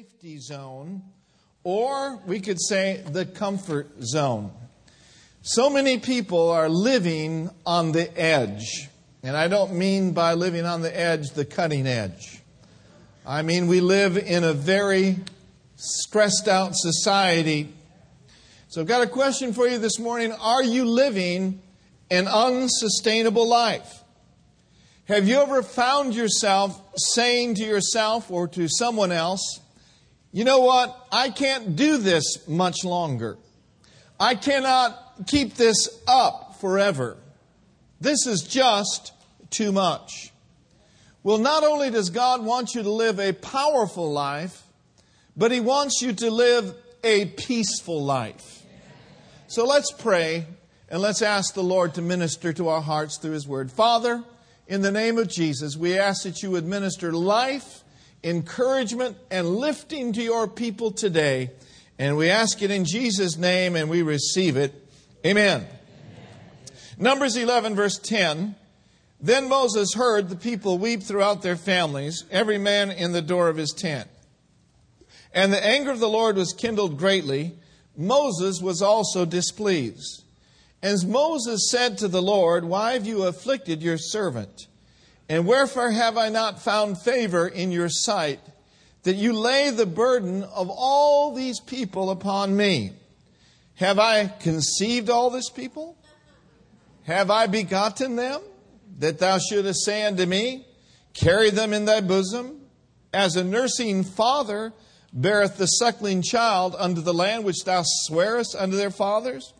safety zone, or we could say the comfort zone. So many people are living on the edge. And I don't mean by living on the edge the cutting edge. I mean, we live in a very stressed out society. So I've got a question for you this morning. Are you living an unsustainable life? Have you ever found yourself saying to yourself or to someone else, you know what? I can't do this much longer. I cannot keep this up forever. This is just too much. Well, not only does God want you to live a powerful life, but He wants you to live a peaceful life. So let's pray and let's ask the Lord to minister to our hearts through His Word. Father, in the name of Jesus, we ask that you would minister life, encouragement, and lifting to your people today. And we ask it in Jesus' name and we receive it. Amen. Amen. Numbers 11, verse 10. Then Moses heard the people weep throughout their families, every man in the door of his tent. And the anger of the Lord was kindled greatly. Moses was also displeased. As Moses said to the Lord, Why have you afflicted your servant? And wherefore have I not found favor in your sight, that you lay the burden of all these people upon me? Have I conceived all this people? Have I begotten them, that thou shouldest say unto me, Carry them in thy bosom, as a nursing father beareth the suckling child unto the land which thou swearest unto their fathers?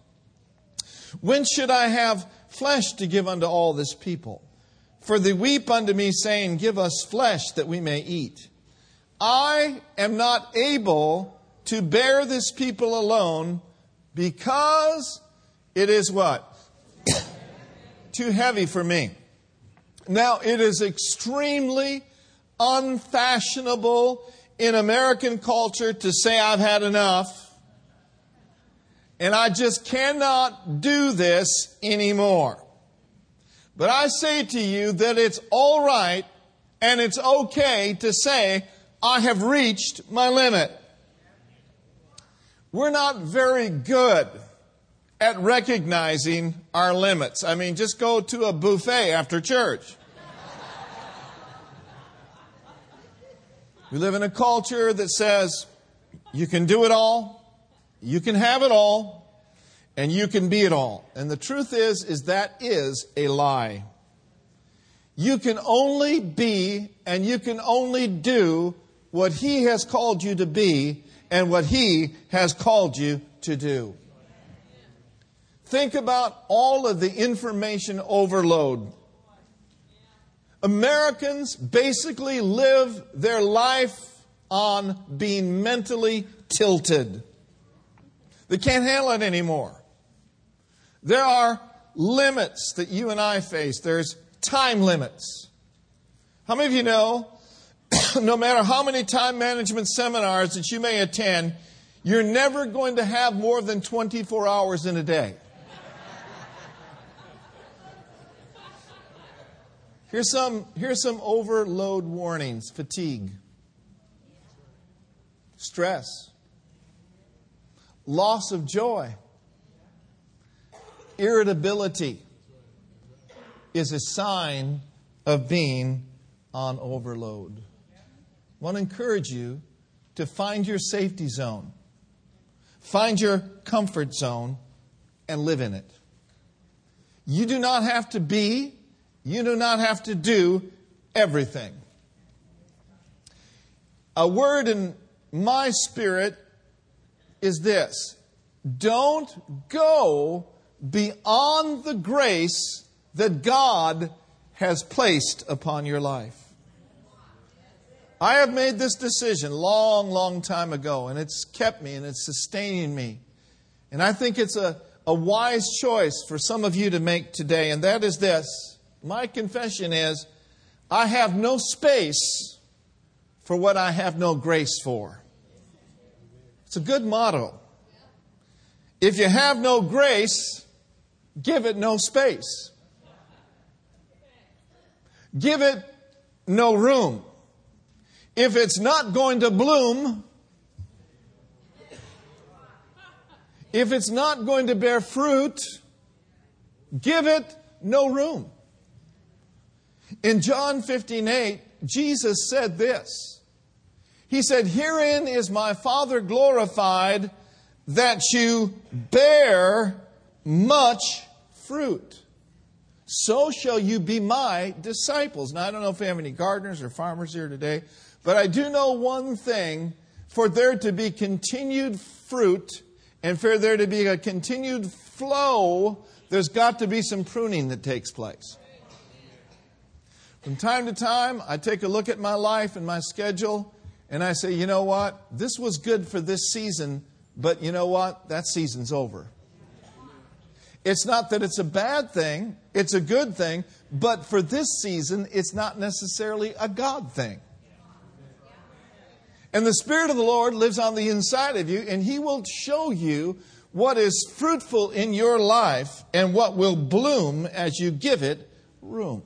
When should I have flesh to give unto all this people? For they weep unto me, saying, Give us flesh that we may eat. I am not able to bear this people alone because it is what? Too heavy for me. Now, it is extremely unfashionable in American culture to say, I've had enough and I just cannot do this anymore. But I say to you that it's all right and it's okay to say, I have reached my limit. We're not very good at recognizing our limits. I mean, just go to a buffet after church. We live in a culture that says you can do it all, you can have it all and you can be it all. And the truth is is that is a lie. You can only be and you can only do what he has called you to be and what he has called you to do. Think about all of the information overload. Americans basically live their life on being mentally tilted. They can't handle it anymore. There are limits that you and I face. There's time limits. How many of you know, no matter how many time management seminars that you may attend, you're never going to have more than 24 hours in a day. Here's some, here's some overload warnings fatigue, stress, loss of joy, irritability is a sign of being on overload. I want to encourage you to find your safety zone, find your comfort zone, and live in it. You do not have to be, you do not have to do everything. A word in my spirit is this don't go beyond the grace that God has placed upon your life. I have made this decision long, long time ago, and it's kept me and it's sustaining me. And I think it's a, a wise choice for some of you to make today, and that is this. My confession is I have no space for what I have no grace for. It's a good motto. If you have no grace, Give it no space. Give it no room. If it's not going to bloom, if it's not going to bear fruit, give it no room. In John 15 8, Jesus said this He said, Herein is my Father glorified, that you bear much fruit. So shall you be my disciples. Now, I don't know if we have any gardeners or farmers here today, but I do know one thing for there to be continued fruit and for there to be a continued flow, there's got to be some pruning that takes place. From time to time, I take a look at my life and my schedule, and I say, you know what? This was good for this season, but you know what? That season's over. It's not that it's a bad thing, it's a good thing, but for this season, it's not necessarily a God thing. And the Spirit of the Lord lives on the inside of you, and He will show you what is fruitful in your life and what will bloom as you give it room.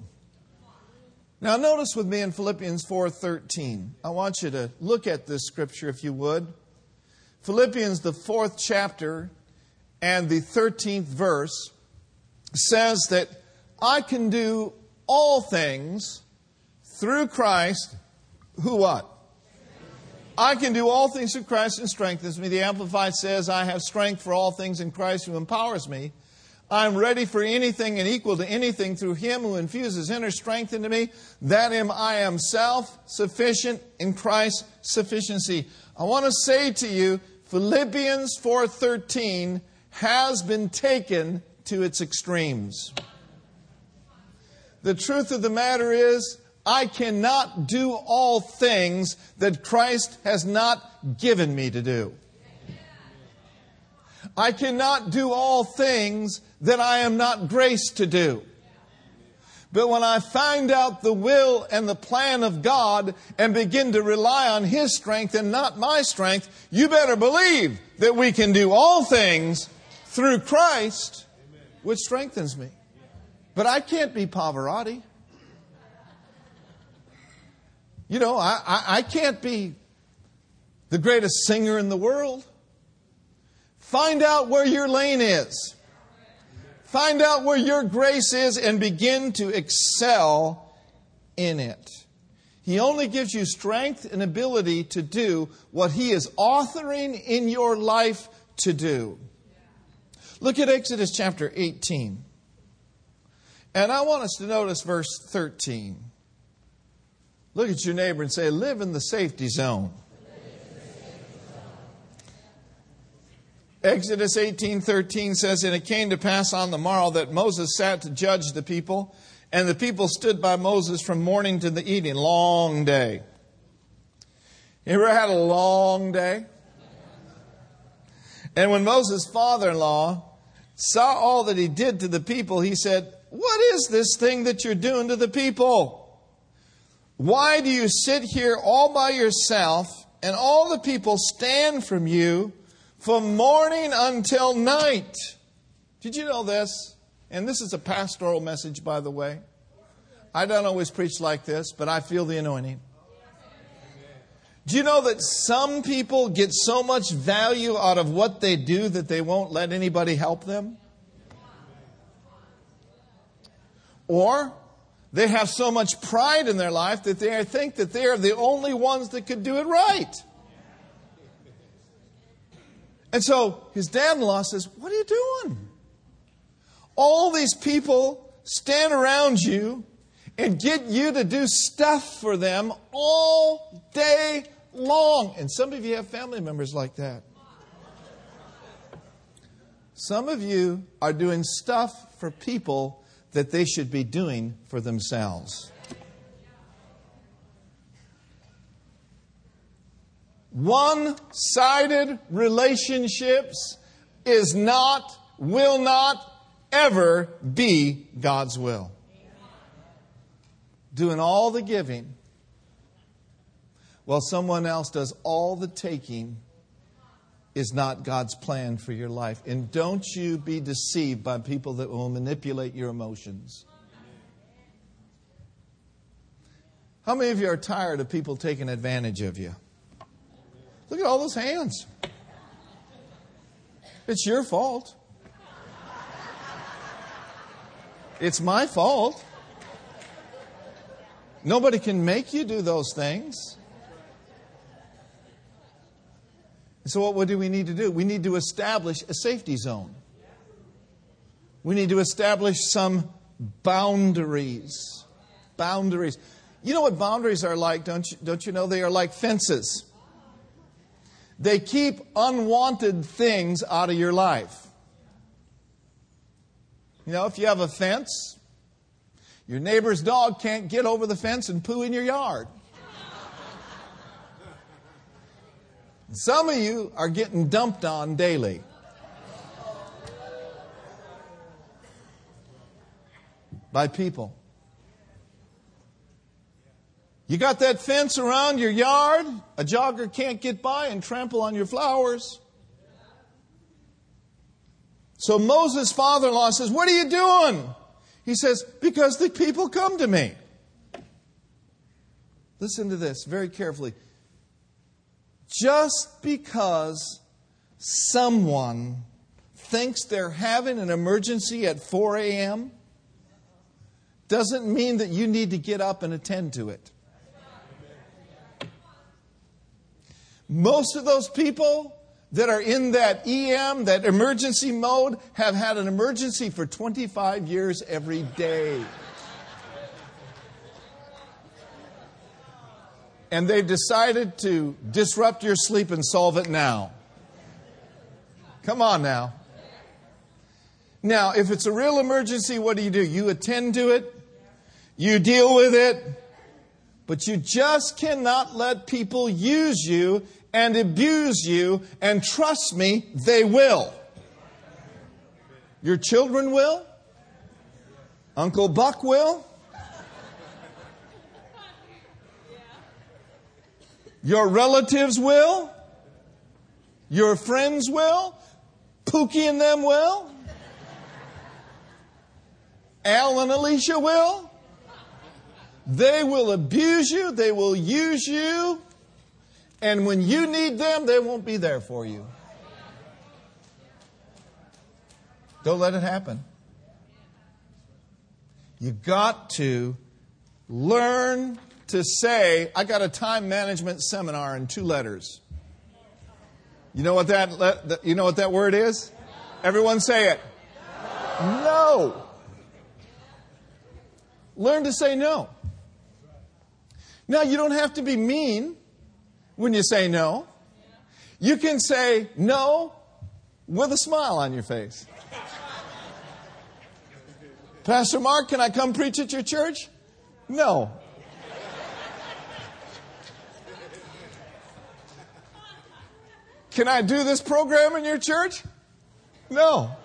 Now notice with me in Philippians 4:13. I want you to look at this scripture if you would. Philippians the 4th chapter and the 13th verse says that I can do all things through Christ who what? I can do all things through Christ who strengthens me. The Amplified says, I have strength for all things in Christ who empowers me. I'm ready for anything and equal to anything through Him who infuses inner strength into me. That am I am self sufficient in Christ's sufficiency. I want to say to you, Philippians 4:13 has been taken to its extremes. The truth of the matter is, I cannot do all things that Christ has not given me to do. I cannot do all things that I am not graced to do. But when I find out the will and the plan of God and begin to rely on His strength and not my strength, you better believe that we can do all things through Christ, which strengthens me. But I can't be Pavarotti. You know, I, I, I can't be the greatest singer in the world. Find out where your lane is. Find out where your grace is and begin to excel in it. He only gives you strength and ability to do what He is authoring in your life to do. Look at Exodus chapter 18. And I want us to notice verse 13. Look at your neighbor and say, Live in the safety zone. Exodus 18:13 says and it came to pass on the morrow that Moses sat to judge the people and the people stood by Moses from morning to the evening long day. You ever had a long day? And when Moses' father-in-law saw all that he did to the people, he said, "What is this thing that you're doing to the people? Why do you sit here all by yourself and all the people stand from you?" from morning until night. Did you know this? And this is a pastoral message, by the way. I don't always preach like this, but I feel the anointing. Do you know that some people get so much value out of what they do that they won't let anybody help them? Or they have so much pride in their life that they think that they are the only ones that could do it right. And so his dad in law says, What are you doing? All these people stand around you and get you to do stuff for them all day long. And some of you have family members like that. Some of you are doing stuff for people that they should be doing for themselves. One sided relationships is not, will not ever be God's will. Doing all the giving while someone else does all the taking is not God's plan for your life. And don't you be deceived by people that will manipulate your emotions. How many of you are tired of people taking advantage of you? Look at all those hands. It's your fault. It's my fault. Nobody can make you do those things. So, what do we need to do? We need to establish a safety zone. We need to establish some boundaries. Boundaries. You know what boundaries are like, don't you, don't you know? They are like fences. They keep unwanted things out of your life. You know, if you have a fence, your neighbor's dog can't get over the fence and poo in your yard. Some of you are getting dumped on daily. By people. You got that fence around your yard, a jogger can't get by and trample on your flowers. So Moses' father in law says, What are you doing? He says, Because the people come to me. Listen to this very carefully. Just because someone thinks they're having an emergency at 4 a.m. doesn't mean that you need to get up and attend to it. Most of those people that are in that EM, that emergency mode, have had an emergency for 25 years every day. And they've decided to disrupt your sleep and solve it now. Come on now. Now, if it's a real emergency, what do you do? You attend to it, you deal with it, but you just cannot let people use you and abuse you, and trust me, they will. Your children will. Uncle Buck will. Your relatives will. Your friends will. Pookie and them will. Al and Alicia will. They will abuse you, they will use you, and when you need them, they won't be there for you. Don't let it happen. You got to learn to say, I got a time management seminar in two letters. You know what that you know what that word is? Everyone say it. No. Learn to say no. Now, you don't have to be mean when you say no. You can say no with a smile on your face. Pastor Mark, can I come preach at your church? No. Can I do this program in your church? No.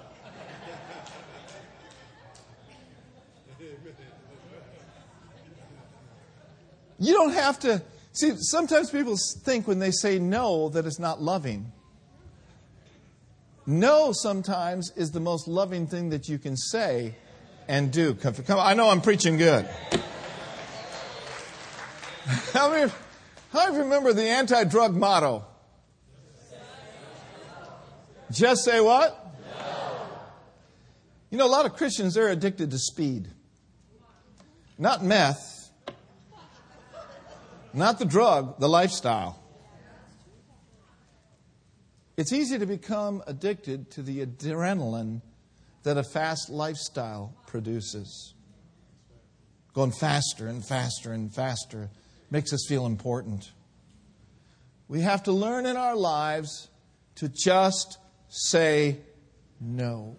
You don't have to. See, sometimes people think when they say no that it's not loving. No, sometimes, is the most loving thing that you can say and do. Come, come, I know I'm preaching good. How many, how remember the anti drug motto? Just say what? No. You know, a lot of Christians, they're addicted to speed. Not meth, not the drug, the lifestyle. It's easy to become addicted to the adrenaline that a fast lifestyle produces. Going faster and faster and faster makes us feel important. We have to learn in our lives to just say no.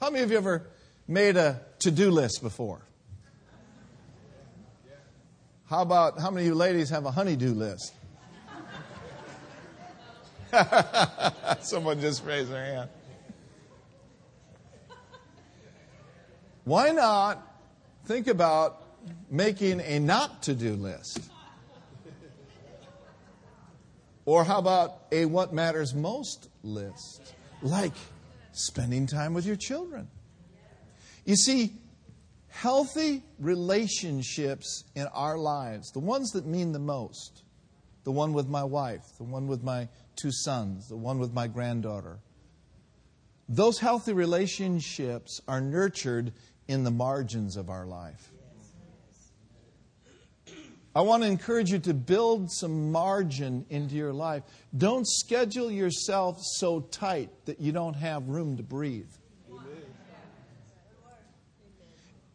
How many of you ever made a to do list before? How about how many of you ladies have a honeydew list? Someone just raised their hand. Why not think about making a not to do list? Or how about a what matters most list? Like spending time with your children. You see, healthy relationships in our lives, the ones that mean the most, the one with my wife, the one with my two sons, the one with my granddaughter, those healthy relationships are nurtured in the margins of our life. I want to encourage you to build some margin into your life. Don't schedule yourself so tight that you don't have room to breathe.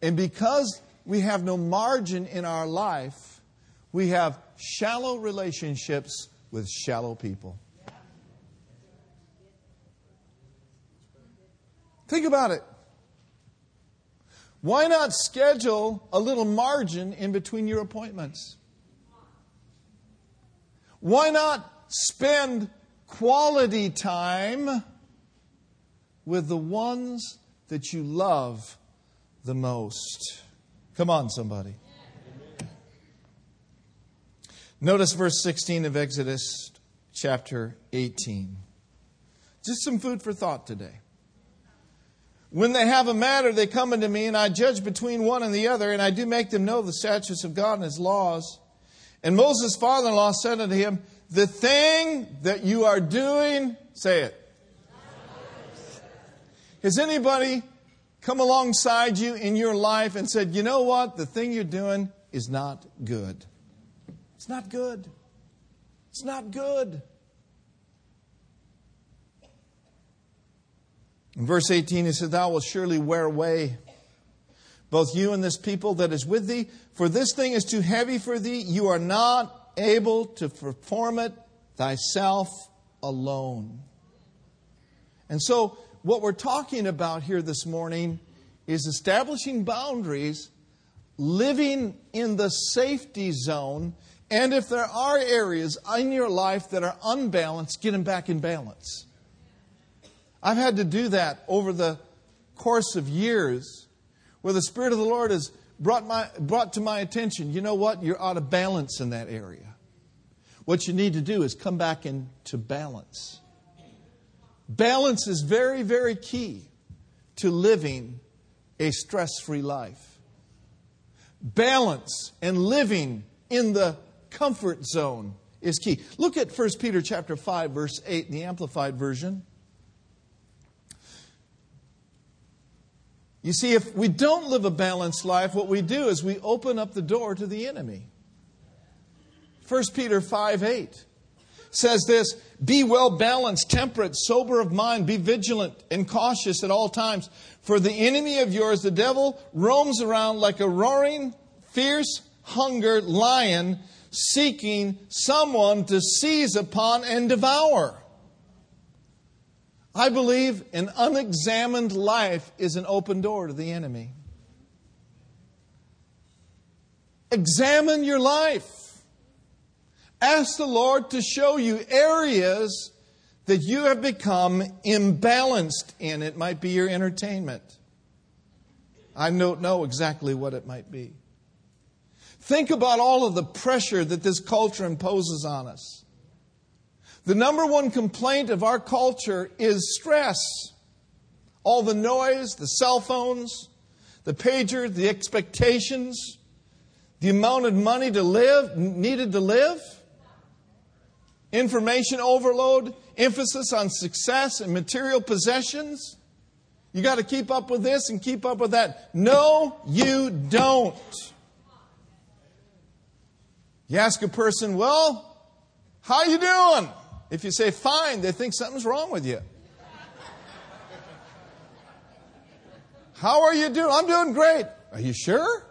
And because we have no margin in our life, we have shallow relationships with shallow people. Think about it. Why not schedule a little margin in between your appointments? Why not spend quality time with the ones that you love the most? Come on, somebody. Notice verse 16 of Exodus chapter 18. Just some food for thought today. When they have a matter, they come unto me, and I judge between one and the other, and I do make them know the statutes of God and his laws. And Moses' father in law said unto him, The thing that you are doing, say it. Has anybody come alongside you in your life and said, You know what? The thing you're doing is not good. It's not good. It's not good. In verse 18, he said, Thou wilt surely wear away both you and this people that is with thee, for this thing is too heavy for thee. You are not able to perform it thyself alone. And so, what we're talking about here this morning is establishing boundaries, living in the safety zone, and if there are areas in your life that are unbalanced, get them back in balance. I've had to do that over the course of years where the Spirit of the Lord has brought, my, brought to my attention, you know what? You're out of balance in that area. What you need to do is come back into balance. Balance is very, very key to living a stress free life. Balance and living in the comfort zone is key. Look at 1 Peter chapter 5 verse 8 in the amplified version. You see, if we don't live a balanced life, what we do is we open up the door to the enemy. 1 Peter 5 8 says this Be well balanced, temperate, sober of mind, be vigilant and cautious at all times. For the enemy of yours, the devil, roams around like a roaring, fierce, hungered lion, seeking someone to seize upon and devour. I believe an unexamined life is an open door to the enemy. Examine your life. Ask the Lord to show you areas that you have become imbalanced in. It might be your entertainment. I don't know exactly what it might be. Think about all of the pressure that this culture imposes on us. The number one complaint of our culture is stress. All the noise, the cell phones, the pager, the expectations, the amount of money to live, needed to live, information overload, emphasis on success and material possessions. You got to keep up with this and keep up with that. No, you don't. You ask a person, well, how you doing? If you say fine, they think something's wrong with you. How are you doing? I'm doing great. Are you sure?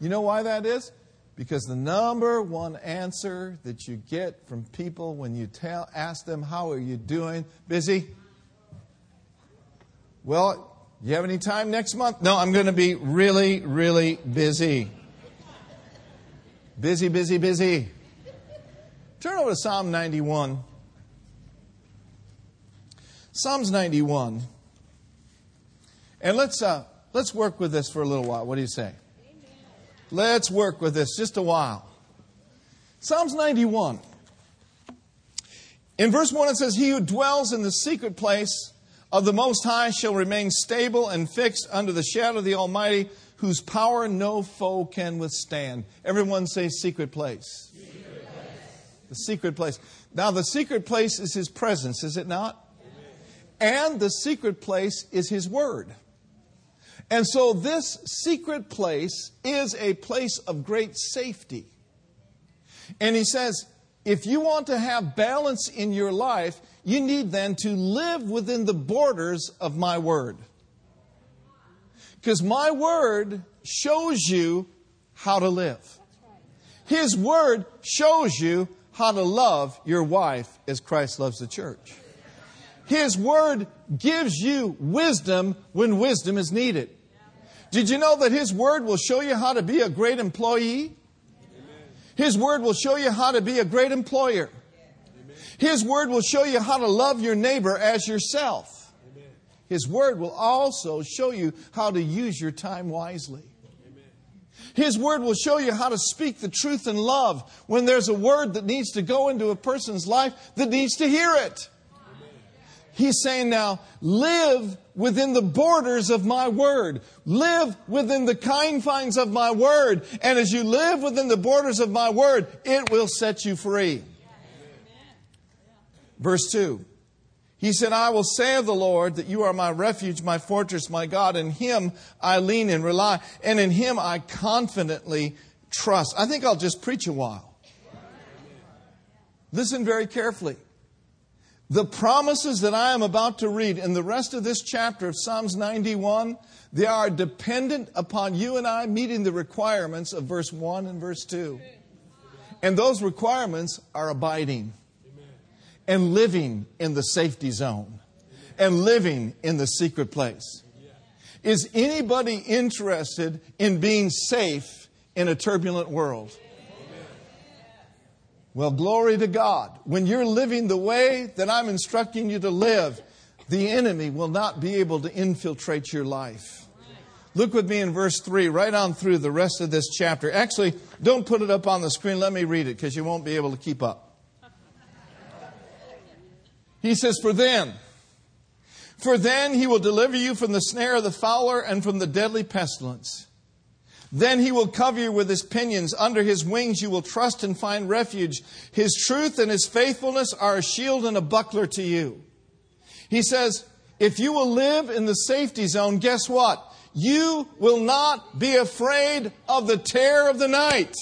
You know why that is? Because the number one answer that you get from people when you tell, ask them, How are you doing? Busy? Well, you have any time next month? No, I'm going to be really, really busy. Busy, busy, busy. Turn over to Psalm 91. Psalms 91. And let's, uh, let's work with this for a little while. What do you say? Amen. Let's work with this just a while. Psalms 91. In verse 1, it says, He who dwells in the secret place of the Most High shall remain stable and fixed under the shadow of the Almighty, whose power no foe can withstand. Everyone say, Secret place. The secret place. Now, the secret place is His presence, is it not? And the secret place is His Word. And so this secret place is a place of great safety. And he says, if you want to have balance in your life, you need then to live within the borders of my word. Because my word shows you how to live. His word shows you how to love your wife as Christ loves the church. His word gives you wisdom when wisdom is needed. Did you know that His Word will show you how to be a great employee? His Word will show you how to be a great employer. His Word will show you how to love your neighbor as yourself. His Word will also show you how to use your time wisely. His Word will show you how to speak the truth in love when there's a word that needs to go into a person's life that needs to hear it. He's saying now, live within the borders of my word. Live within the confines of my word. And as you live within the borders of my word, it will set you free. Verse 2. He said, I will say of the Lord that you are my refuge, my fortress, my God. In him I lean and rely, and in him I confidently trust. I think I'll just preach a while. Listen very carefully. The promises that I am about to read in the rest of this chapter of Psalms 91, they are dependent upon you and I meeting the requirements of verse 1 and verse 2. And those requirements are abiding and living in the safety zone and living in the secret place. Is anybody interested in being safe in a turbulent world? Well, glory to God. When you're living the way that I'm instructing you to live, the enemy will not be able to infiltrate your life. Look with me in verse 3, right on through the rest of this chapter. Actually, don't put it up on the screen. Let me read it because you won't be able to keep up. He says, For then, for then he will deliver you from the snare of the fowler and from the deadly pestilence. Then he will cover you with his pinions. Under his wings you will trust and find refuge. His truth and his faithfulness are a shield and a buckler to you. He says, if you will live in the safety zone, guess what? You will not be afraid of the terror of the night,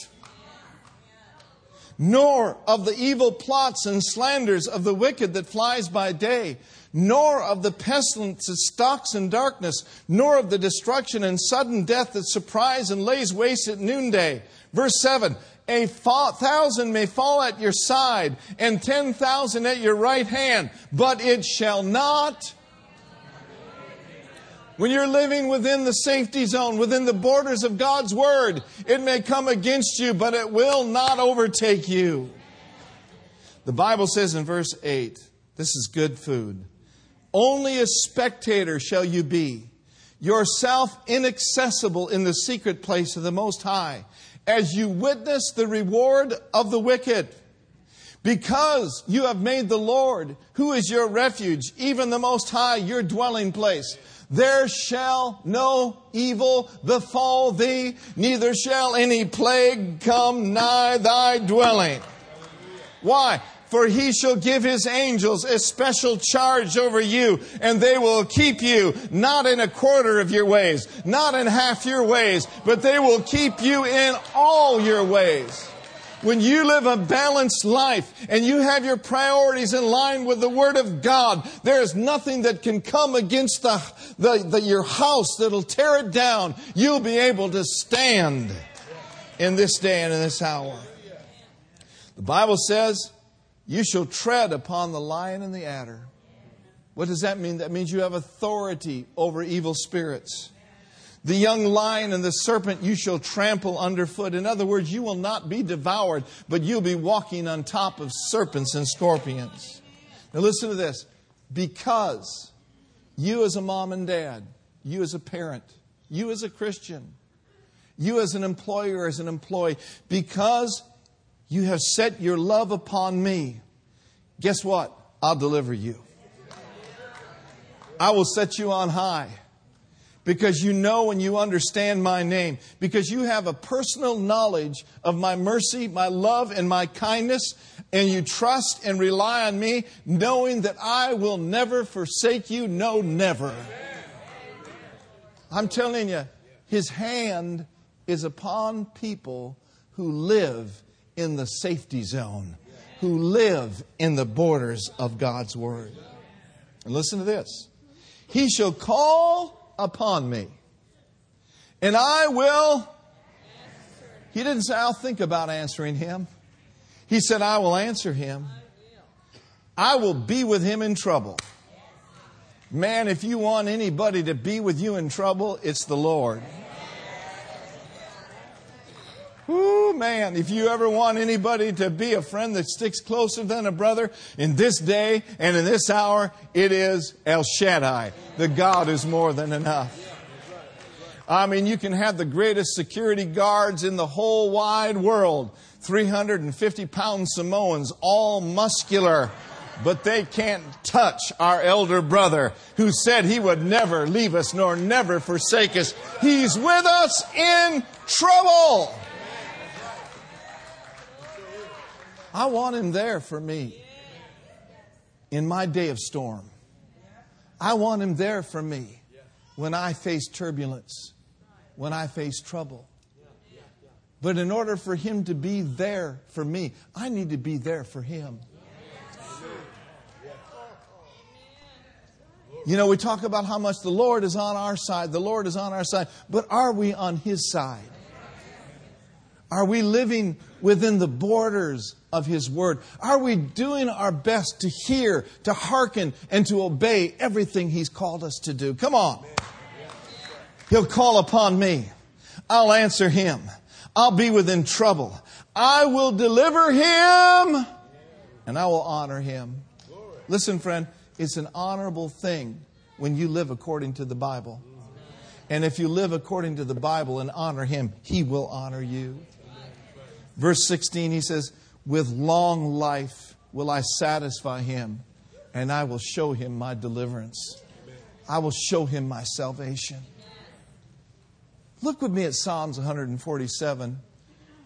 nor of the evil plots and slanders of the wicked that flies by day, nor of the pestilence that stalks in darkness, nor of the destruction and sudden death that surprise and lays waste at noonday. Verse 7 A thousand may fall at your side, and ten thousand at your right hand, but it shall not. When you're living within the safety zone, within the borders of God's Word, it may come against you, but it will not overtake you. The Bible says in verse 8, this is good food. Only a spectator shall you be, yourself inaccessible in the secret place of the Most High, as you witness the reward of the wicked. Because you have made the Lord, who is your refuge, even the Most High, your dwelling place. There shall no evil befall thee, neither shall any plague come nigh thy dwelling. Why? For he shall give his angels a special charge over you, and they will keep you not in a quarter of your ways, not in half your ways, but they will keep you in all your ways. When you live a balanced life and you have your priorities in line with the Word of God, there is nothing that can come against the, the, the your house that'll tear it down. You'll be able to stand in this day and in this hour. The Bible says, you shall tread upon the lion and the adder. What does that mean? That means you have authority over evil spirits. The young lion and the serpent you shall trample underfoot. In other words, you will not be devoured, but you'll be walking on top of serpents and scorpions. Now listen to this. Because you as a mom and dad, you as a parent, you as a Christian, you as an employer, as an employee, because you have set your love upon me. Guess what? I'll deliver you. I will set you on high. Because you know and you understand my name, because you have a personal knowledge of my mercy, my love, and my kindness, and you trust and rely on me, knowing that I will never forsake you. No, never. I'm telling you, his hand is upon people who live in the safety zone, who live in the borders of God's word. And listen to this He shall call upon me, and I will. He didn't say, I'll think about answering him. He said, I will answer him. I will be with him in trouble. Man, if you want anybody to be with you in trouble, it's the Lord. Ooh, man, if you ever want anybody to be a friend that sticks closer than a brother in this day and in this hour, it is El Shaddai. The God is more than enough. I mean, you can have the greatest security guards in the whole wide world 350 pound Samoans, all muscular but they can't touch our elder brother who said he would never leave us nor never forsake us. He's with us in trouble. I want him there for me in my day of storm. I want him there for me when I face turbulence, when I face trouble. But in order for him to be there for me, I need to be there for him. You know, we talk about how much the Lord is on our side, the Lord is on our side, but are we on His side? Are we living within the borders of His Word? Are we doing our best to hear, to hearken, and to obey everything He's called us to do? Come on. He'll call upon me. I'll answer Him. I'll be within trouble. I will deliver Him and I will honor Him. Listen, friend, it's an honorable thing when you live according to the Bible. And if you live according to the Bible and honor Him, He will honor you. Verse 16, He says, With long life will I satisfy Him, and I will show Him my deliverance. I will show Him my salvation. Look with me at Psalms 147,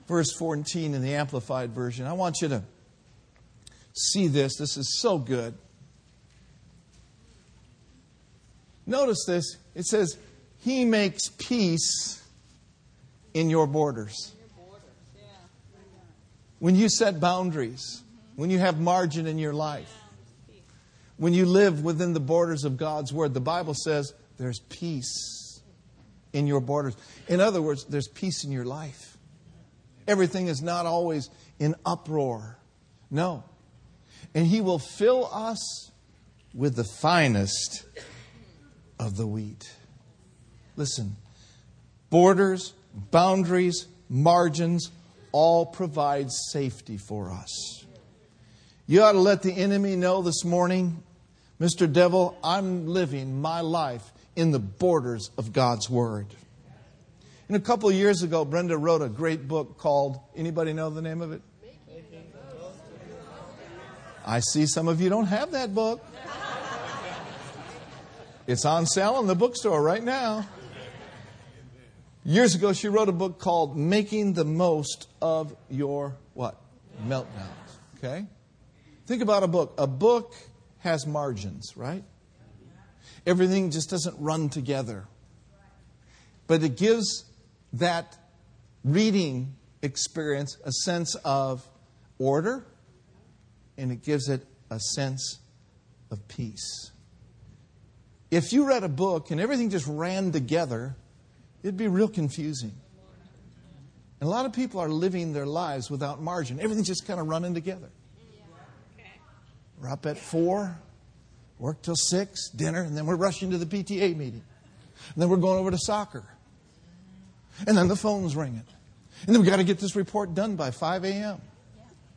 verse 14 in the Amplified Version. I want you to see this. This is so good. Notice this. It says, He makes peace in your borders. When you set boundaries, when you have margin in your life, when you live within the borders of God's Word, the Bible says there's peace in your borders. In other words, there's peace in your life. Everything is not always in uproar. No. And He will fill us with the finest of the wheat. Listen, borders, boundaries, margins all provides safety for us. You ought to let the enemy know this morning, Mr. Devil, I'm living my life in the borders of God's Word. And a couple years ago, Brenda wrote a great book called, anybody know the name of it? I see some of you don't have that book. It's on sale in the bookstore right now. Years ago, she wrote a book called Making the Most of Your what? Meltdowns. Okay? Think about a book. A book has margins, right? Everything just doesn't run together. But it gives that reading experience a sense of order and it gives it a sense of peace. If you read a book and everything just ran together, it'd be real confusing. And a lot of people are living their lives without margin. Everything's just kind of running together. We're up at four, work till six, dinner, and then we're rushing to the PTA meeting. And then we're going over to soccer. And then the phone's ringing. And then we've got to get this report done by 5 a.m.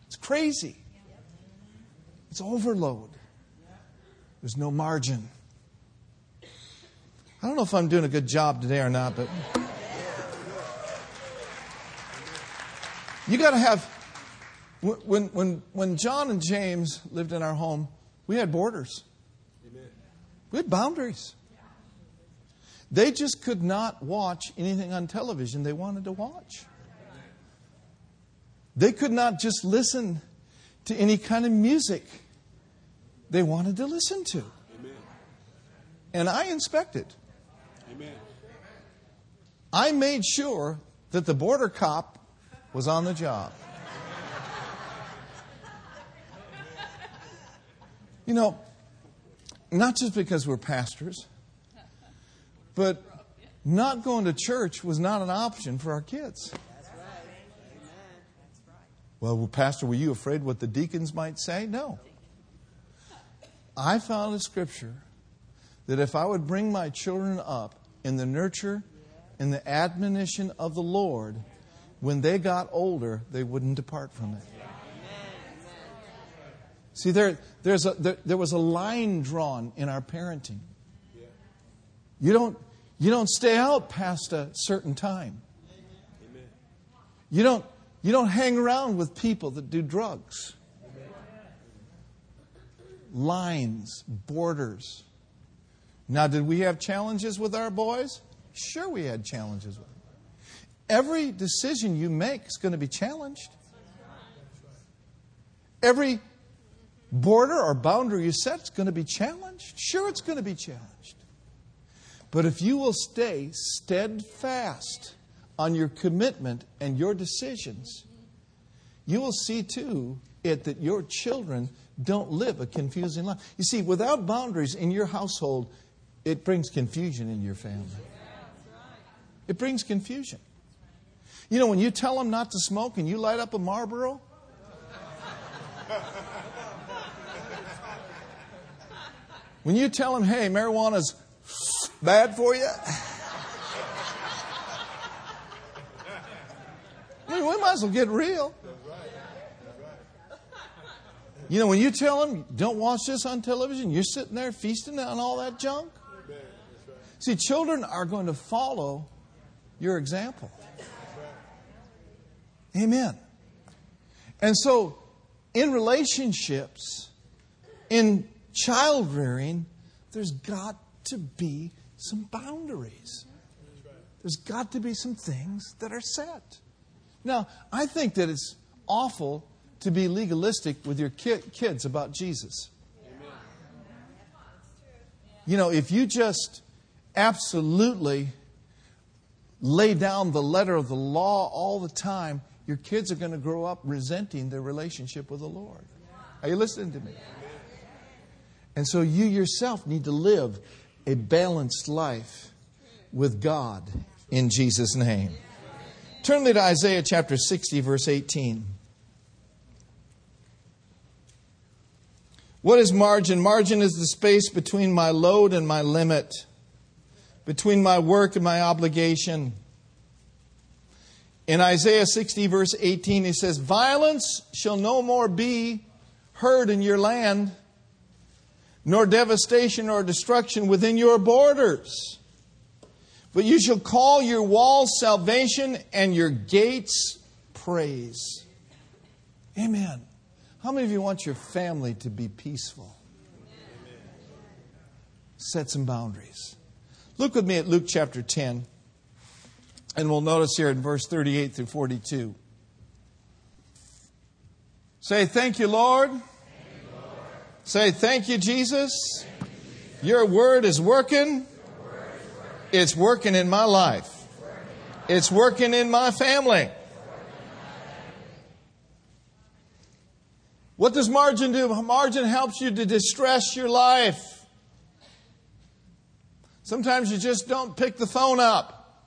It's crazy. It's overload. There's no margin. I don't know if I'm doing a good job today or not, but you got to have. When, when, when John and James lived in our home, we had borders. We had boundaries. They just could not watch anything on television they wanted to watch. They could not just listen to any kind of music they wanted to listen to. And I inspected. Amen. I made sure that the border cop was on the job. You know, not just because we're pastors, but not going to church was not an option for our kids. Well, Pastor, were you afraid what the deacons might say? No. I found in Scripture that if I would bring my children up in the nurture and the admonition of the Lord, when they got older, they wouldn't depart from it. See, there, there's a, there, there was a line drawn in our parenting. You don't, you don't stay out past a certain time. You don't, you don't hang around with people that do drugs. Lines, borders. Now, did we have challenges with our boys? Sure, we had challenges with them. Every decision you make is going to be challenged. Every border or boundary you set is going to be challenged. Sure, it's going to be challenged. But if you will stay steadfast on your commitment and your decisions, you will see too it that your children don't live a confusing life. You see, without boundaries in your household, it brings confusion in your family. It brings confusion. You know, when you tell them not to smoke and you light up a Marlboro, when you tell them, hey, marijuana's bad for you, we might as well get real. You know, when you tell them, don't watch this on television, you're sitting there feasting on all that junk. See, children are going to follow your example. Amen. And so, in relationships, in child rearing, there's got to be some boundaries. There's got to be some things that are set. Now, I think that it's awful to be legalistic with your kids about Jesus. You know, if you just absolutely lay down the letter of the law all the time, your kids are going to grow up resenting their relationship with the Lord. Are you listening to me? And so you yourself need to live a balanced life with God in Jesus' name. Turn me to Isaiah chapter 60, verse 18. What is margin? Margin is the space between my load and my limit, between my work and my obligation. In Isaiah 60, verse 18, he says, Violence shall no more be heard in your land, nor devastation or destruction within your borders. But you shall call your walls salvation and your gates praise. Amen. How many of you want your family to be peaceful? Set some boundaries. Look with me at Luke chapter 10. And we'll notice here in verse 38 through 42. Say, Thank you, Lord. Thank you, Lord. Say, Thank you, Jesus. Thank you, Jesus. Your word working. Word is working. It's working in my life. It's working in my family. What does margin do? Margin helps you to distress your life. Sometimes you just don't pick the phone up.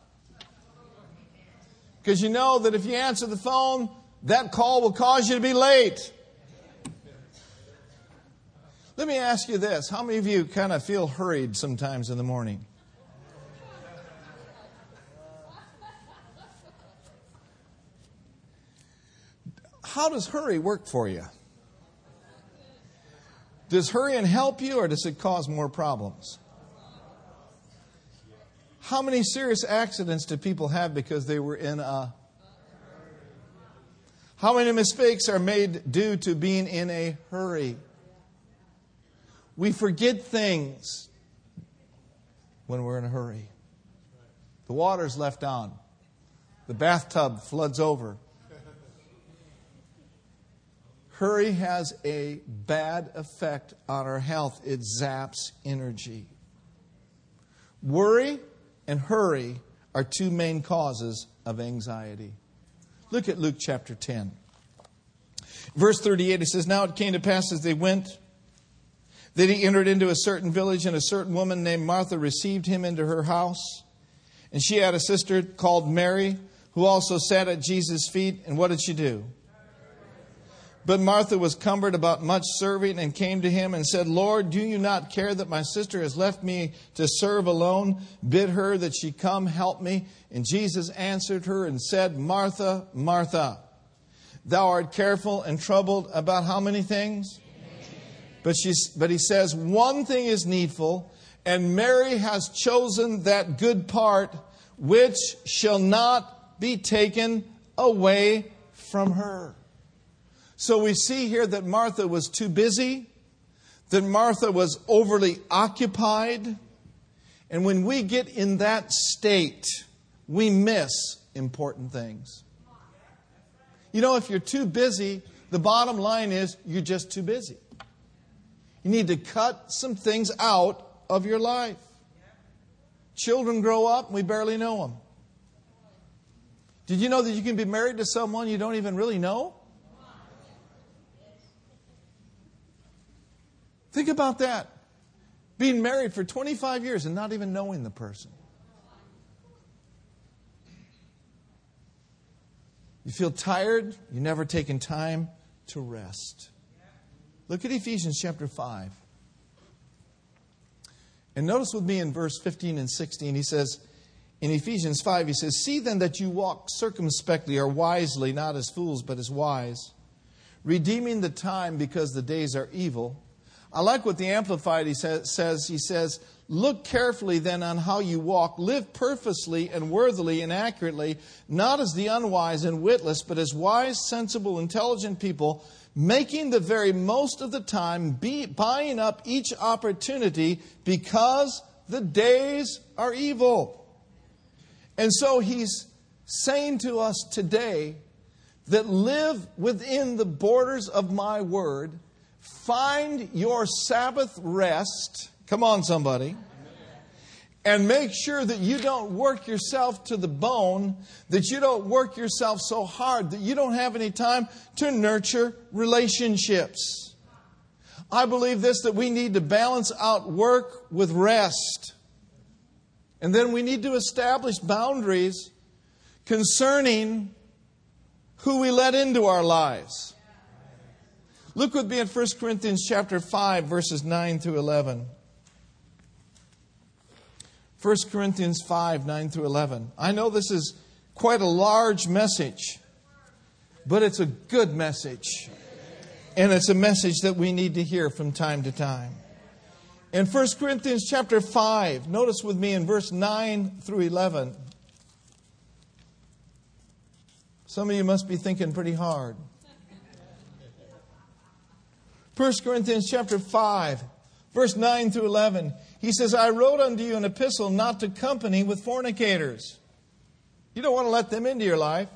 Because you know that if you answer the phone, that call will cause you to be late. Let me ask you this. How many of you kind of feel hurried sometimes in the morning? How does hurry work for you? Does hurrying help you or does it cause more problems? How many serious accidents do people have because they were in a. How many mistakes are made due to being in a hurry? We forget things when we're in a hurry. The water's left on. The bathtub floods over. Hurry has a bad effect on our health. It zaps energy. Worry and hurry are two main causes of anxiety. Look at Luke chapter 10. Verse 38, it says, Now it came to pass as they went that he entered into a certain village, and a certain woman named Martha received him into her house. And she had a sister called Mary, who also sat at Jesus' feet. And what did she do? But Martha was cumbered about much serving and came to him and said, Lord, do you not care that my sister has left me to serve alone? Bid her that she come help me. And Jesus answered her and said, Martha, Martha, thou art careful and troubled about how many things? But, she's, but he says, one thing is needful, and Mary has chosen that good part which shall not be taken away from her. So we see here that Martha was too busy, that Martha was overly occupied. And when we get in that state, we miss important things. You know, if you're too busy, the bottom line is you're just too busy. You need to cut some things out of your life. Children grow up, and we barely know them. Did you know that you can be married to someone you don't even really know? Think about that. Being married for 25 years and not even knowing the person. You feel tired, you've never taken time to rest. Look at Ephesians chapter 5. And notice with me in verse 15 and 16, he says, in Ephesians 5, he says, See then that you walk circumspectly or wisely, not as fools, but as wise, redeeming the time because the days are evil. I like what the Amplified he says. He says, Look carefully then on how you walk. Live purposely and worthily and accurately, not as the unwise and witless, but as wise, sensible, intelligent people making the very most of the time, be, buying up each opportunity because the days are evil. And so he's saying to us today that live within the borders of my word, find your Sabbath rest. Come on, somebody and make sure that you don't work yourself to the bone, that you don't work yourself so hard that you don't have any time to nurture relationships. I believe this that we need to balance out work with rest. And then we need to establish boundaries concerning who we let into our lives. Look with me at 1 Corinthians chapter 5 verses 9 through 11. 1 Corinthians 5 9 through 11. I know this is quite a large message, but it's a good message. And it's a message that we need to hear from time to time. In 1 Corinthians chapter 5, notice with me in verse 9 through 11. Some of you must be thinking pretty hard. 1 Corinthians chapter 5, verse 9 through 11. He says, I wrote unto you an epistle not to company with fornicators. You don't want to let them into your life.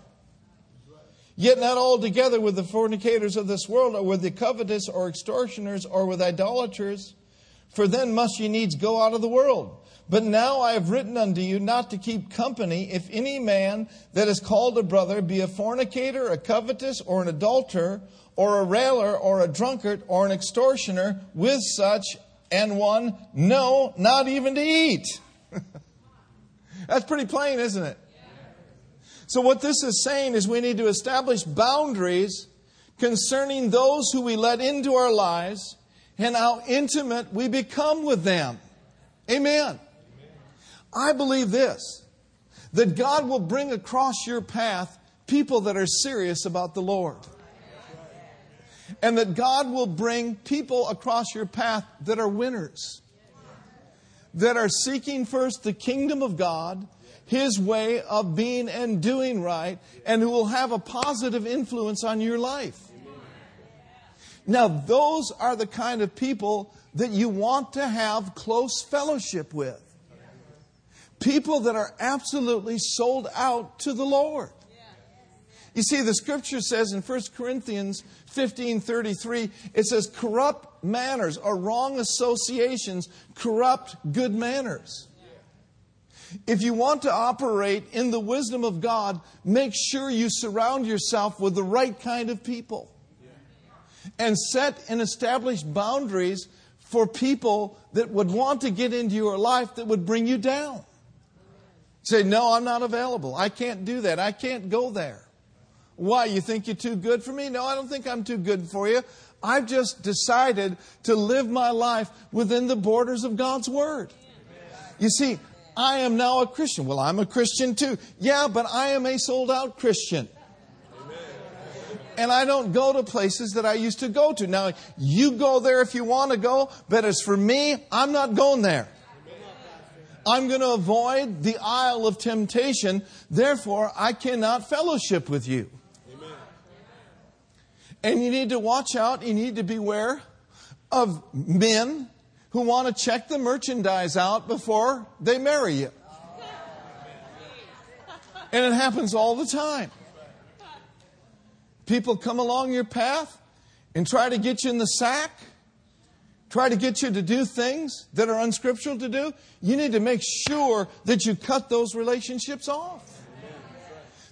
Yet not altogether with the fornicators of this world, or with the covetous, or extortioners, or with idolaters, for then must ye needs go out of the world. But now I have written unto you not to keep company if any man that is called a brother be a fornicator, a covetous, or an adulterer, or a railer, or a drunkard, or an extortioner, with such and one, no, not even to eat. That's pretty plain, isn't it? So, what this is saying is we need to establish boundaries concerning those who we let into our lives and how intimate we become with them. Amen. I believe this that God will bring across your path people that are serious about the Lord and that God will bring people across your path that are winners, that are seeking first the kingdom of God, His way of being and doing right, and who will have a positive influence on your life. Now, those are the kind of people that you want to have close fellowship with. People that are absolutely sold out to the Lord. You see, the scripture says in 1 Corinthians 15 33, it says, corrupt manners or wrong associations corrupt good manners. If you want to operate in the wisdom of God, make sure you surround yourself with the right kind of people. And set and establish boundaries for people that would want to get into your life that would bring you down. Say, no, I'm not available. I can't do that. I can't go there. Why? You think you're too good for me? No, I don't think I'm too good for you. I've just decided to live my life within the borders of God's Word. You see, I am now a Christian. Well, I'm a Christian too. Yeah, but I am a sold out Christian. And I don't go to places that I used to go to. Now, you go there if you want to go, but as for me, I'm not going there. I'm going to avoid the aisle of temptation. Therefore, I cannot fellowship with you. Amen. And you need to watch out, you need to beware of men who want to check the merchandise out before they marry you. And it happens all the time. People come along your path and try to get you in the sack, try to get you to do things that are unscriptural to do. You need to make sure that you cut those relationships off,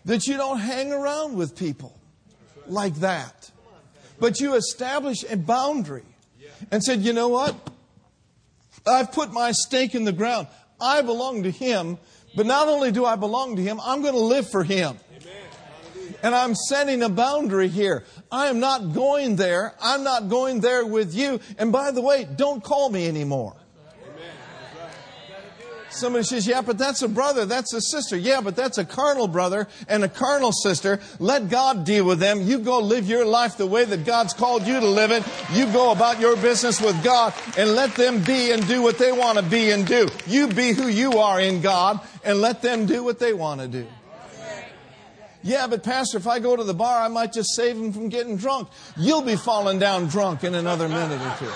that you don't hang around with people like that. But you establish a boundary and said, you know what? I've put my stake in the ground. I belong to Him, but not only do I belong to Him, I'm going to live for Him. And I'm setting a boundary here. I am not going there. I'm not going there with you. And by the way, don't call me anymore. Somebody says, Yeah, but that's a brother, that's a sister. Yeah, but that's a carnal brother and a carnal sister. Let God deal with them. You go live your life the way that God's called you to live it. You go about your business with God and let them be and do what they want to be and do. You be who you are in God and let them do what they want to do. Yeah, but Pastor, if I go to the bar, I might just save them from getting drunk. You'll be falling down drunk in another minute or two.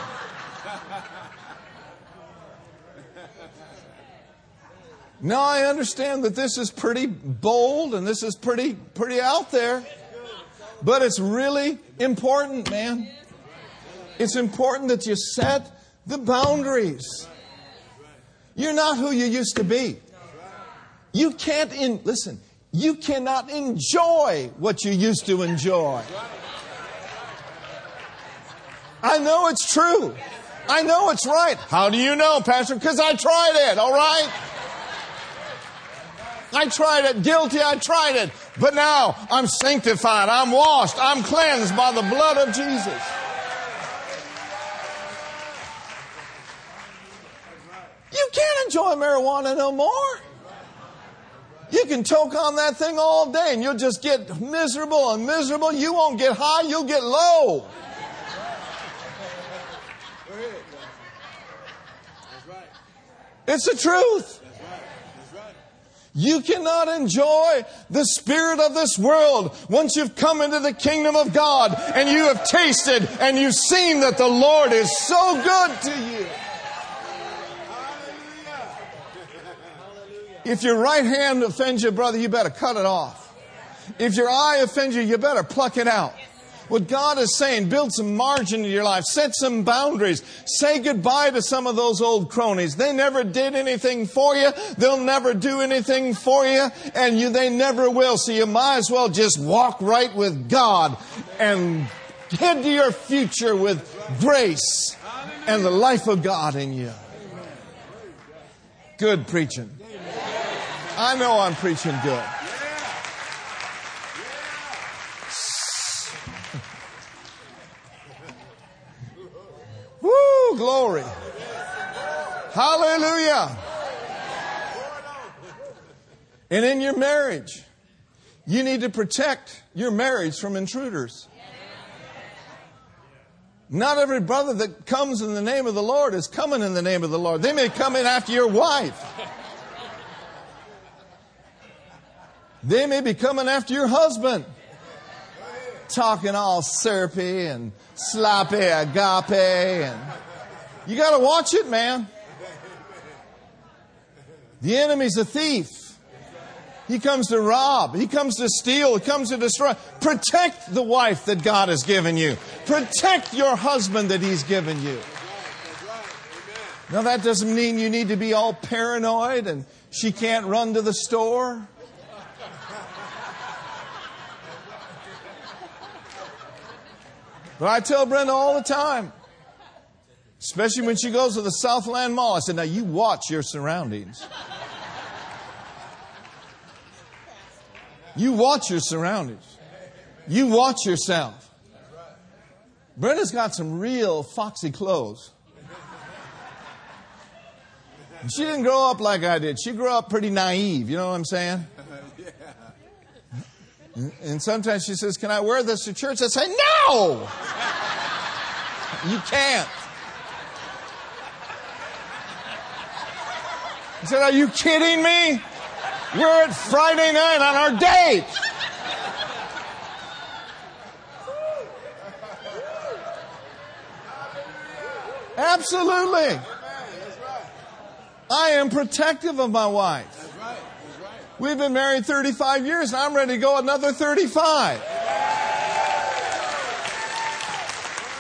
Now I understand that this is pretty bold and this is pretty pretty out there. But it's really important, man. It's important that you set the boundaries. You're not who you used to be. You can't in listen, you cannot enjoy what you used to enjoy. I know it's true. I know it's right. How do you know, Pastor? Because I tried it, all right? I tried it, guilty, I tried it. But now I'm sanctified, I'm washed, I'm cleansed by the blood of Jesus. You can't enjoy marijuana no more. You can choke on that thing all day and you'll just get miserable and miserable. You won't get high, you'll get low. It's the truth. You cannot enjoy the spirit of this world once you've come into the kingdom of God and you have tasted and you've seen that the Lord is so good to you. If your right hand offends your brother, you better cut it off. If your eye offends you, you better pluck it out. What God is saying, build some margin in your life, set some boundaries, say goodbye to some of those old cronies. They never did anything for you, they'll never do anything for you, and you, they never will. So you might as well just walk right with God and head to your future with grace and the life of God in you. Good preaching. I know I'm preaching good. Woo, glory. Hallelujah. And in your marriage, you need to protect your marriage from intruders. Not every brother that comes in the name of the Lord is coming in the name of the Lord. They may come in after your wife. They may be coming after your husband talking all syrupy and sloppy agape and you got to watch it, man. The enemy's a thief. He comes to rob. He comes to steal. He comes to destroy. Protect the wife that God has given you. Protect your husband that He's given you. Now, that doesn't mean you need to be all paranoid and she can't run to the store. But I tell Brenda all the time, especially when she goes to the Southland Mall, I said, Now you watch your surroundings. You watch your surroundings. You watch yourself. Brenda's got some real foxy clothes. She didn't grow up like I did. She grew up pretty naive. You know what I'm saying? And sometimes she says, Can I wear this to church? I say, No! You can't. I said, Are you kidding me? We're at Friday night on our date. Absolutely. I am protective of my wife. We've been married 35 years and I'm ready to go another 35.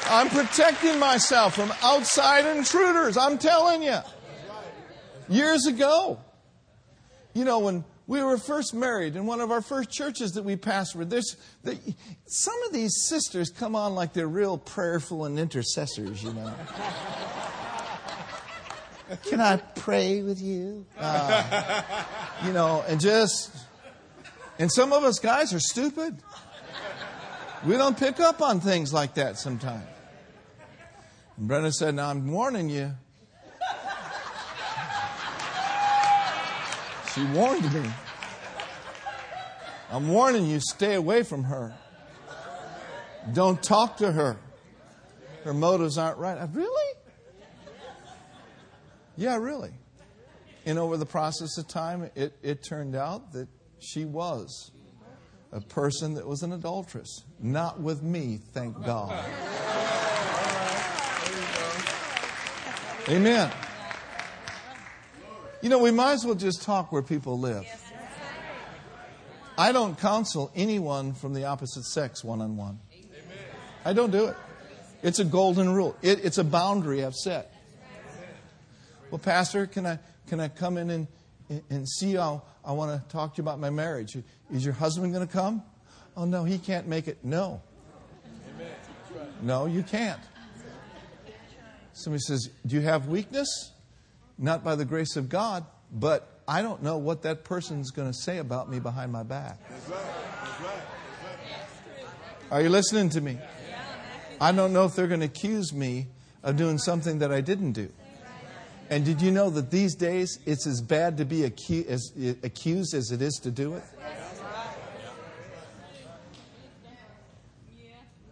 I'm protecting myself from outside intruders. I'm telling you. Years ago, you know, when we were first married in one of our first churches that we pastored, there's, the, some of these sisters come on like they're real prayerful and intercessors, you know. Can I pray with you? Uh, you know, and just, and some of us guys are stupid. We don't pick up on things like that sometimes. And Brenda said, Now I'm warning you. She warned me. I'm warning you, stay away from her. Don't talk to her. Her motives aren't right. Really? Yeah, really. And over the process of time, it, it turned out that she was a person that was an adulteress. Not with me, thank God. Amen. You know, we might as well just talk where people live. I don't counsel anyone from the opposite sex one on one. I don't do it. It's a golden rule, it, it's a boundary I've set. Well, Pastor, can I, can I come in and, and see how I want to talk to you about my marriage? Is your husband going to come? Oh, no, he can't make it. No. No, you can't. Somebody says, Do you have weakness? Not by the grace of God, but I don't know what that person's going to say about me behind my back. Are you listening to me? I don't know if they're going to accuse me of doing something that I didn't do. And did you know that these days it's as bad to be acu- as, accused as it is to do it?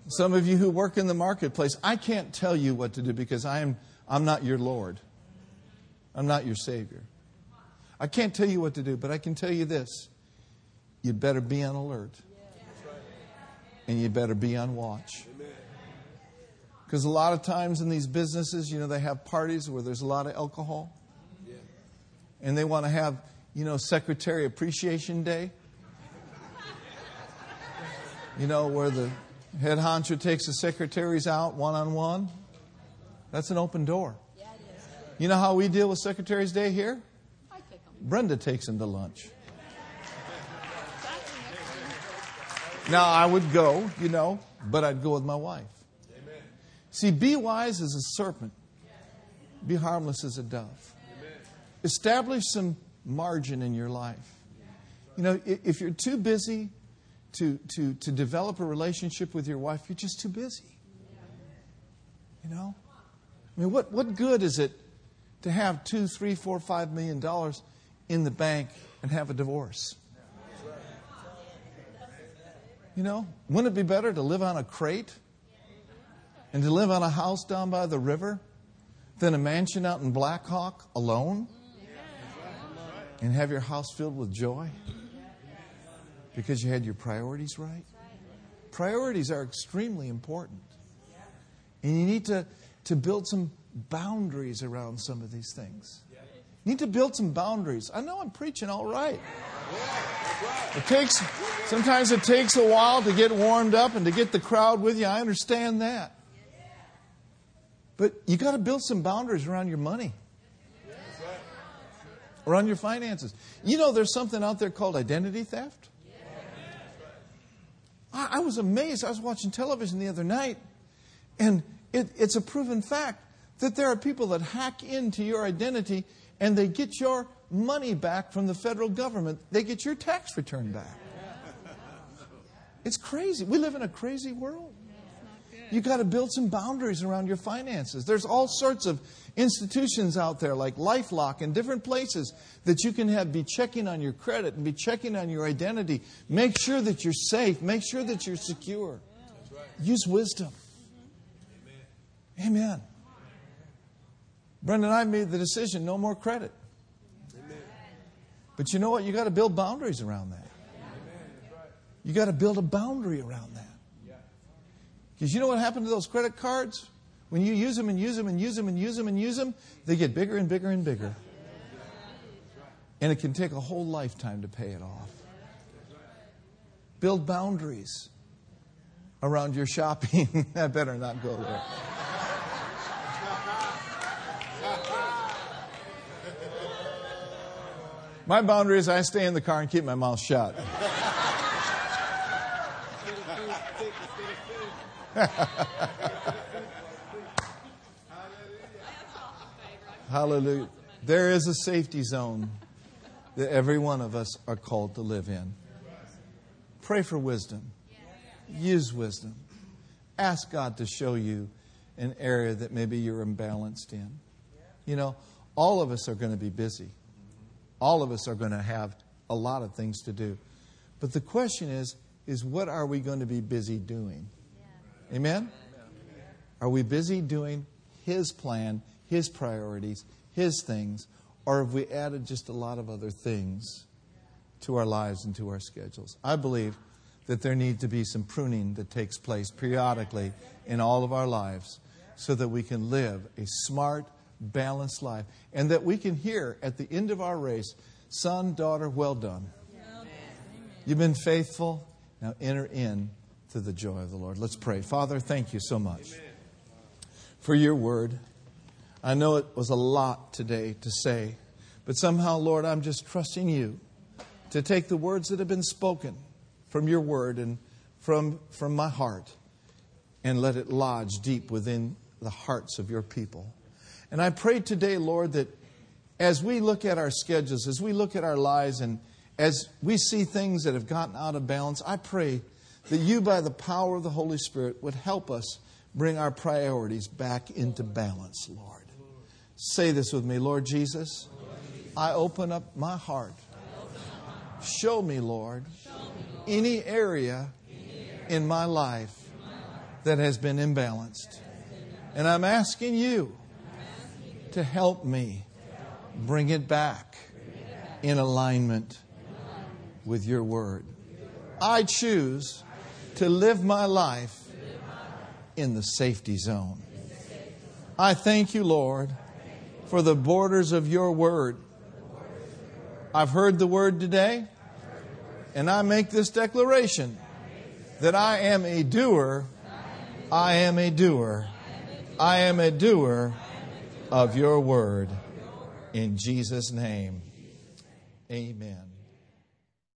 Some of you who work in the marketplace, I can't tell you what to do because I am, I'm not your Lord. I'm not your Savior. I can't tell you what to do, but I can tell you this. You'd better be on alert. And you better be on watch. Because a lot of times in these businesses, you know, they have parties where there's a lot of alcohol. And they want to have, you know, Secretary Appreciation Day. You know, where the head honcho takes the secretaries out one on one. That's an open door. You know how we deal with Secretary's Day here? Brenda takes them to lunch. Now, I would go, you know, but I'd go with my wife. See, be wise as a serpent, be harmless as a dove. Establish some margin in your life. You know, if you're too busy to, to, to develop a relationship with your wife, you're just too busy. You know? I mean, what, what good is it to have two, three, four, five million dollars in the bank and have a divorce? You know, wouldn't it be better to live on a crate and to live on a house down by the river than a mansion out in Black Hawk alone and have your house filled with joy because you had your priorities right? Priorities are extremely important. And you need to, to build some boundaries around some of these things. need to build some boundaries. I know I'm preaching all right. It takes sometimes it takes a while to get warmed up and to get the crowd with you. I understand that. But you got to build some boundaries around your money. Around your finances. You know there's something out there called identity theft? I, I was amazed. I was watching television the other night, and it, it's a proven fact that there are people that hack into your identity and they get your money back from the federal government. They get your tax return back. It's crazy. We live in a crazy world. You got to build some boundaries around your finances. There's all sorts of institutions out there like LifeLock and different places that you can have be checking on your credit and be checking on your identity. Make sure that you're safe. Make sure that you're secure. Use wisdom. Amen. Brenda and I made the decision no more credit. But you know what? You got to build boundaries around that. You got to build a boundary around that. Because you know what happened to those credit cards? When you use them and use them and use them and use them and use them, they get bigger and bigger and bigger. And it can take a whole lifetime to pay it off. Build boundaries around your shopping. I better not go there. My boundary is I stay in the car and keep my mouth shut. Hallelujah. There is a safety zone that every one of us are called to live in. Pray for wisdom. Use wisdom. Ask God to show you an area that maybe you're imbalanced in. You know, all of us are going to be busy. All of us are going to have a lot of things to do. But the question is, is what are we going to be busy doing? Amen? Are we busy doing His plan, His priorities, His things, or have we added just a lot of other things to our lives and to our schedules? I believe that there needs to be some pruning that takes place periodically in all of our lives so that we can live a smart, balanced life and that we can hear at the end of our race, Son, daughter, well done. You've been faithful. Now enter in to the joy of the Lord. Let's pray. Father, thank you so much for your word. I know it was a lot today to say, but somehow, Lord, I'm just trusting you to take the words that have been spoken from your word and from, from my heart and let it lodge deep within the hearts of your people. And I pray today, Lord, that as we look at our schedules, as we look at our lives, and as we see things that have gotten out of balance, I pray that you, by the power of the Holy Spirit, would help us bring our priorities back into balance, Lord. Say this with me Lord Jesus, I open up my heart. Show me, Lord, any area in my life that has been imbalanced. And I'm asking you to help me bring it back in alignment with your word. I choose to live my life in the safety zone. I thank you, Lord, for the borders of your word. I've heard the word today, and I make this declaration that I am a doer. I am a doer. I am a doer of your word. In Jesus' name, amen.